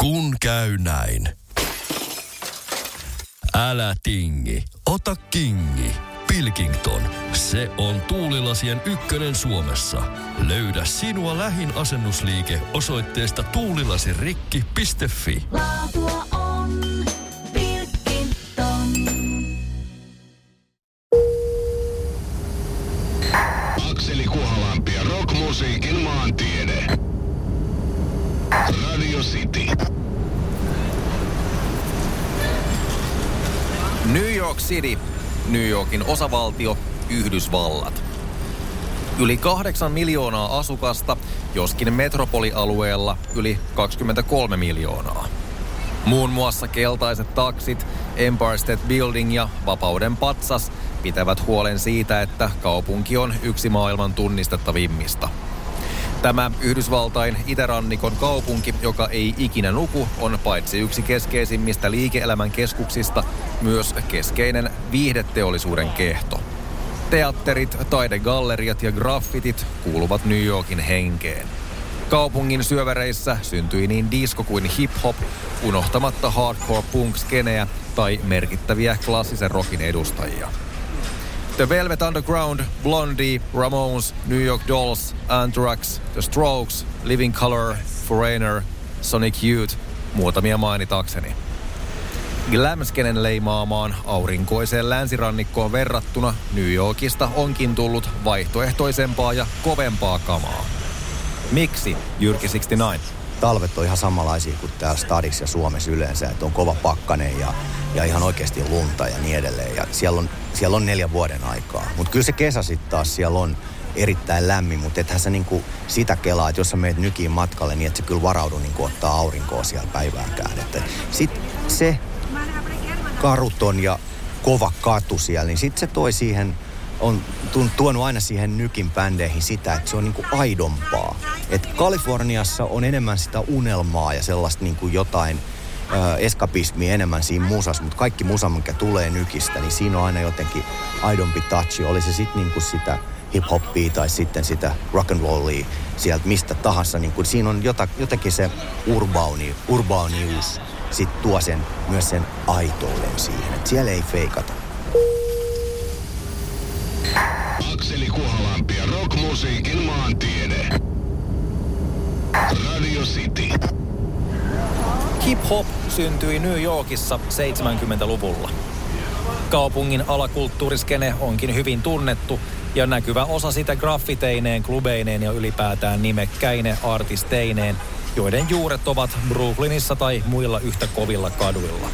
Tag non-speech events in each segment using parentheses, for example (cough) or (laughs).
Kun käy näin. Älä tingi, ota kingi. Pilkington, se on tuulilasien ykkönen Suomessa. Löydä sinua lähin asennusliike osoitteesta tuulilasirikki.fi. Laatua on Pilkington. Akseli Kuhalampi ja rockmusiikin maantiede. Radio City. York City, New Yorkin osavaltio, Yhdysvallat. Yli kahdeksan miljoonaa asukasta, joskin metropolialueella yli 23 miljoonaa. Muun muassa keltaiset taksit, Empire State Building ja Vapauden patsas pitävät huolen siitä, että kaupunki on yksi maailman tunnistettavimmista. Tämä Yhdysvaltain itärannikon kaupunki, joka ei ikinä nuku, on paitsi yksi keskeisimmistä liike-elämän keskuksista, myös keskeinen viihdeteollisuuden kehto. Teatterit, taidegalleriat ja graffitit kuuluvat New Yorkin henkeen. Kaupungin syöväreissä syntyi niin disco kuin hip-hop, unohtamatta hardcore punk-skeneä tai merkittäviä klassisen rockin edustajia. The Velvet Underground, Blondie, Ramones, New York Dolls, Anthrax, The Strokes, Living Color, Foreigner, Sonic Youth, muutamia mainitakseni. Glamskenen leimaamaan aurinkoiseen länsirannikkoon verrattuna New Yorkista onkin tullut vaihtoehtoisempaa ja kovempaa kamaa. Miksi Jyrki 69? talvet on ihan samanlaisia kuin täällä stadissa ja Suomessa yleensä, että on kova pakkanen ja, ja ihan oikeasti lunta ja niin edelleen. Ja siellä on, siellä on neljä vuoden aikaa. Mutta kyllä se kesä sitten taas siellä on erittäin lämmin, mutta ethän sä niinku sitä kelaa, että jos sä meet nykiin matkalle, niin et sä kyllä varaudu niinku ottaa aurinkoa siellä päiväänkään. Että sit se karuton ja kova katu siellä, niin sitten se toi siihen, on tuon- tuonut aina siihen nykin bändeihin sitä, että se on niinku aidompaa. Et Kaliforniassa on enemmän sitä unelmaa ja sellaista niinku jotain ö, eskapismia enemmän siinä musassa, mutta kaikki musa, mikä tulee nykistä, niin siinä on aina jotenkin aidompi touch. Oli se sitten niinku sitä hip-hoppia tai sitten sitä rock and rollia sieltä mistä tahansa. Niin kuin siinä on jota, jotenkin se urbauni, urbaanius sit tuo sen, myös sen aitouden siihen. Et siellä ei feikata. Akseli Kuhalampi ja rockmusiikin maantiede. Radio City. Hip-hop syntyi New Yorkissa 70-luvulla. Kaupungin alakulttuuriskene onkin hyvin tunnettu ja näkyvä osa sitä graffiteineen, klubeineen ja ylipäätään nimekkäine artisteineen, joiden juuret ovat Brooklynissa tai muilla yhtä kovilla kaduilla.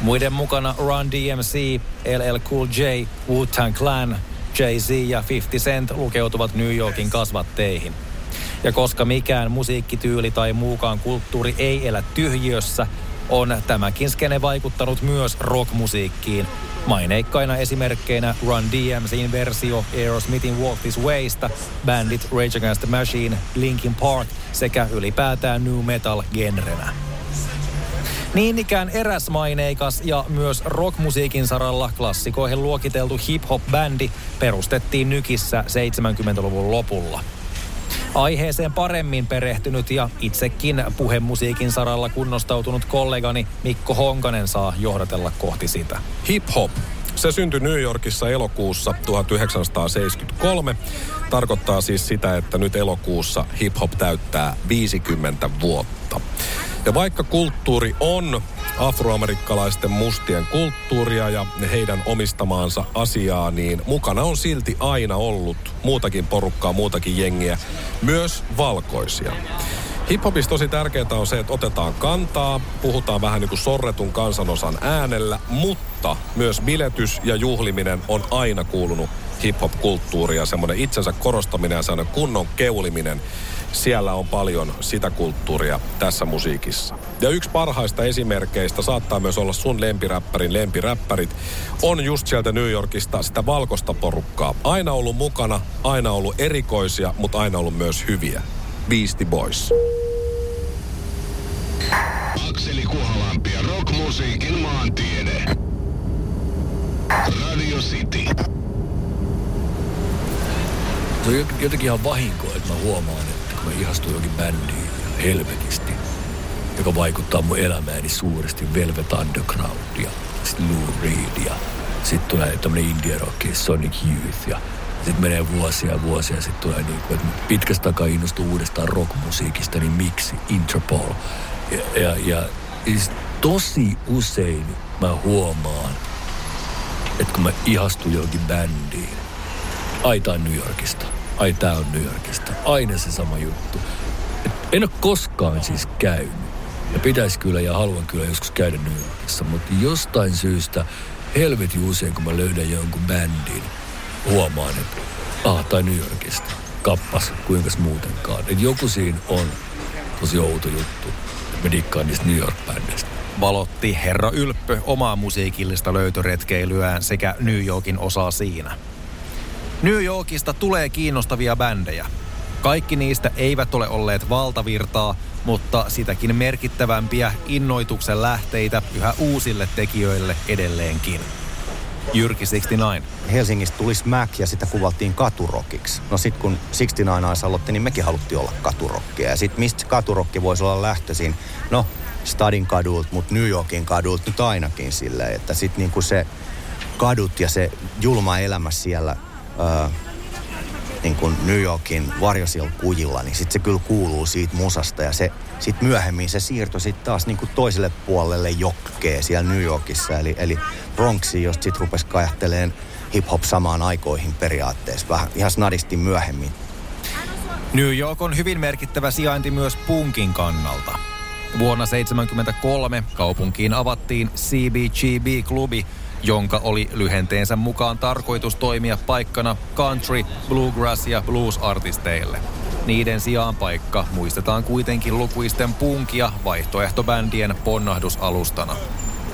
Muiden mukana Run DMC, LL Cool J, Wu-Tang Clan, Jay-Z ja 50 Cent lukeutuvat New Yorkin kasvatteihin. Ja koska mikään musiikkityyli tai muukaan kulttuuri ei elä tyhjiössä, on tämäkin skene vaikuttanut myös rockmusiikkiin. Maineikkaina esimerkkeinä Run DMCin versio Aerosmithin Walk This Waysta, bändit Rage Against the Machine, Linkin Park sekä ylipäätään new metal genrenä. Niin ikään eräs maineikas ja myös rockmusiikin saralla klassikoihin luokiteltu hip-hop-bändi perustettiin Nykissä 70-luvun lopulla. Aiheeseen paremmin perehtynyt ja itsekin puhemusiikin saralla kunnostautunut kollegani Mikko Honkanen saa johdatella kohti sitä. Hip-hop. Se syntyi New Yorkissa elokuussa 1973. Tarkoittaa siis sitä, että nyt elokuussa hip-hop täyttää 50 vuotta. Ja vaikka kulttuuri on afroamerikkalaisten mustien kulttuuria ja heidän omistamaansa asiaa, niin mukana on silti aina ollut muutakin porukkaa, muutakin jengiä, myös valkoisia. Hiphopissa tosi tärkeää on se, että otetaan kantaa, puhutaan vähän niin kuin sorretun kansanosan äänellä, mutta myös biletys ja juhliminen on aina kuulunut hip-hop-kulttuuria, ja semmoinen itsensä korostaminen ja semmoinen kunnon keuliminen, siellä on paljon sitä kulttuuria tässä musiikissa. Ja yksi parhaista esimerkkeistä saattaa myös olla sun lempiräppärin lempiräppärit, on just sieltä New Yorkista sitä valkoista porukkaa. Aina ollut mukana, aina ollut erikoisia, mutta aina ollut myös hyviä. Beastie Boys. Akseli Kuhalampi ja rockmusiikin maantiede. Radio City. Se on jot- jotenkin ihan vahinko, että mä huomaan, että mä ihastun johonkin bändiin helvetisti. Joka vaikuttaa mun elämääni suuresti, Velvet Underground ja sitten Lou Reed ja sitten tulee tämmönen indie rock, Sonic Youth ja sitten menee vuosia ja vuosia ja sitten tulee niin kuin, että pitkästä takaa innostuu uudestaan rockmusiikista, niin miksi Interpol? Ja, ja, ja siis tosi usein mä huomaan, että kun mä ihastun johonkin bändiin, ai tää on New Yorkista, ai tää on New Yorkista, aina se sama juttu. Et en ole koskaan siis käynyt. Ja pitäisi kyllä ja haluan kyllä joskus käydä New Yorkissa, mutta jostain syystä helvetin usein, kun mä löydän jonkun bändin, huomaan, että ah, tai New Yorkista. Kappas, kuinka muutenkaan. Et joku siinä on tosi outo juttu. Mä dikkaan niistä New York-bändeistä. Valotti herra Ylppö omaa musiikillista löytöretkeilyään sekä New Yorkin osaa siinä. New Yorkista tulee kiinnostavia bändejä. Kaikki niistä eivät ole olleet valtavirtaa, mutta sitäkin merkittävämpiä innoituksen lähteitä yhä uusille tekijöille edelleenkin. Jyrki 69. Helsingistä tuli Smack ja sitä kuvattiin katurokiksi. No sit kun 69 Eyes aloitti, niin mekin haluttiin olla katurokkia. Ja sit mistä katurokki voisi olla lähtöisin? No, Stadin kadulta, mutta New Yorkin kadulta nyt ainakin silleen, että sit niinku se kadut ja se julma elämä siellä ää, niin kuin New Yorkin varjosilla kujilla, niin sitten se kyllä kuuluu siitä musasta ja se sitten myöhemmin se siirtoi sitten taas niin kuin toiselle puolelle jokkeen siellä New Yorkissa, eli, eli Bronxiin, josta sitten rupesi kajahteleen hip-hop samaan aikoihin periaatteessa, vähän ihan snadisti myöhemmin. New York on hyvin merkittävä sijainti myös punkin kannalta. Vuonna 1973 kaupunkiin avattiin CBGB-klubi, jonka oli lyhenteensä mukaan tarkoitus toimia paikkana country, bluegrass ja blues-artisteille. Niiden sijaan paikka muistetaan kuitenkin lukuisten punkia vaihtoehtobändien ponnahdusalustana.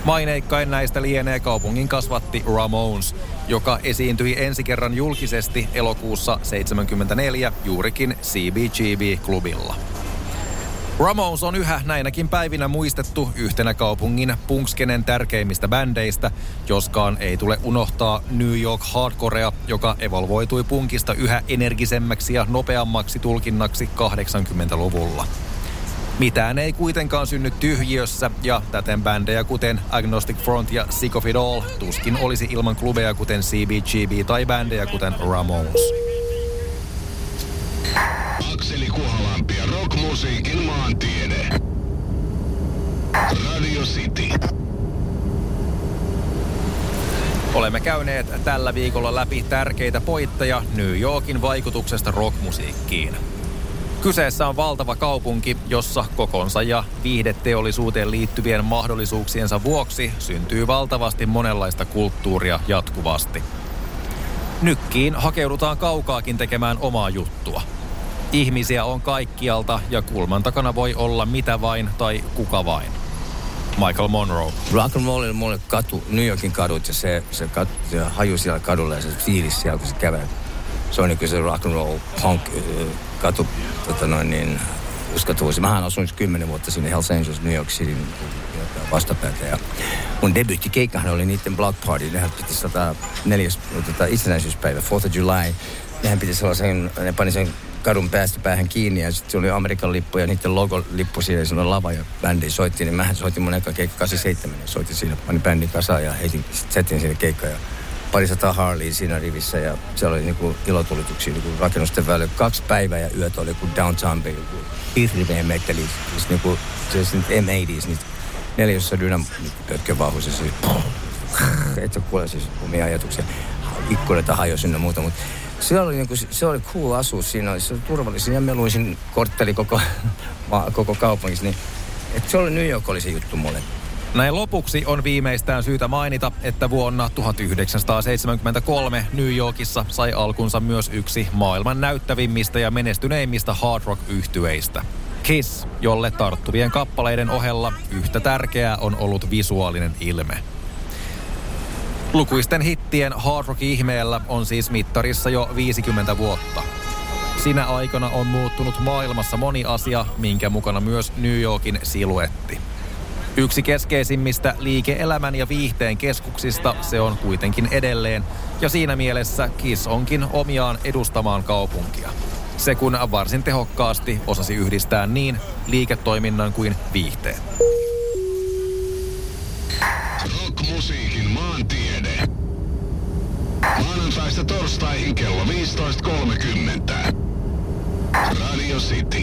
Maineikkain näistä lienee kaupungin kasvatti Ramones, joka esiintyi ensi kerran julkisesti elokuussa 1974 juurikin CBGB-klubilla. Ramones on yhä näinäkin päivinä muistettu yhtenä kaupungin punkskenen tärkeimmistä bändeistä, joskaan ei tule unohtaa New York Hardcorea, joka evolvoitui punkista yhä energisemmäksi ja nopeammaksi tulkinnaksi 80-luvulla. Mitään ei kuitenkaan synny tyhjiössä ja täten bändejä kuten Agnostic Front ja Sick of It All tuskin olisi ilman klubeja kuten CBGB tai bändejä kuten Ramones. Akseli Kuhalampi ja rockmusiikin maantiede. Radio City. Olemme käyneet tällä viikolla läpi tärkeitä poitteja New Yorkin vaikutuksesta rockmusiikkiin. Kyseessä on valtava kaupunki, jossa kokonsa ja viihdeteollisuuteen liittyvien mahdollisuuksiensa vuoksi syntyy valtavasti monenlaista kulttuuria jatkuvasti. Nykkiin hakeudutaan kaukaakin tekemään omaa juttua. Ihmisiä on kaikkialta ja kulman takana voi olla mitä vain tai kuka vain. Michael Monroe. Rock and roll mulle katu, New Yorkin kadut ja se, se, kat, se haju siellä kadulla ja se fiilis siellä, kun se kävelee. Se on niin se rock and roll punk katu, tota noin niin, uskottavuus. Mähän asuin kymmenen vuotta sinne Hells Angels, New York City vastapäätä. Ja mun debyyttikeikkahan oli niiden block party. Nehän piti 104. Tota, itsenäisyyspäivä, 4th of July. Nehän piti sellaisen, ne pani sen kadun päästä päähän kiinni ja sitten se oli Amerikan lippu ja niiden logolippu siinä ja lava ja bändi soitti, niin mähän soitin mun eka keikka 87 ja soitin siinä, panin bändin kasaan ja heitin, setin siinä keikka ja pari sata Harley siinä rivissä ja siellä oli niinku ilotulituksia niinku rakennusten välillä. Kaksi päivää ja yöt oli kuin Downtown Bay, joku hirveä metteli, siis niinku, se siis M80s, niitä neljässä dynam pötkön vahvuus se (laughs) et sä kuule siis omia ajatuksia. Ikkunoita hajosi sinne muuta, mutta se oli, niinku, se oli cool asua siinä, se oli turvallisin ja meluisin kortteli koko, (laughs) koko kaupungissa, niin et se oli New York oli se juttu mulle. Näin lopuksi on viimeistään syytä mainita, että vuonna 1973 New Yorkissa sai alkunsa myös yksi maailman näyttävimmistä ja menestyneimmistä hard rock yhtyeistä. Kiss, jolle tarttuvien kappaleiden ohella yhtä tärkeää on ollut visuaalinen ilme. Lukuisten hittien hard rock ihmeellä on siis mittarissa jo 50 vuotta. Sinä aikana on muuttunut maailmassa moni asia, minkä mukana myös New Yorkin siluetti. Yksi keskeisimmistä liike-elämän ja viihteen keskuksista se on kuitenkin edelleen, ja siinä mielessä Kiss onkin omiaan edustamaan kaupunkia. Se kun varsin tehokkaasti osasi yhdistää niin liiketoiminnan kuin viihteen. Maanantaista torstaihin kello 15.30. Radio City.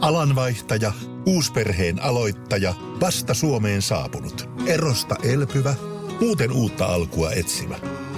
Alanvaihtaja, uusperheen aloittaja, vasta Suomeen saapunut, erosta elpyvä, muuten uutta alkua etsimä.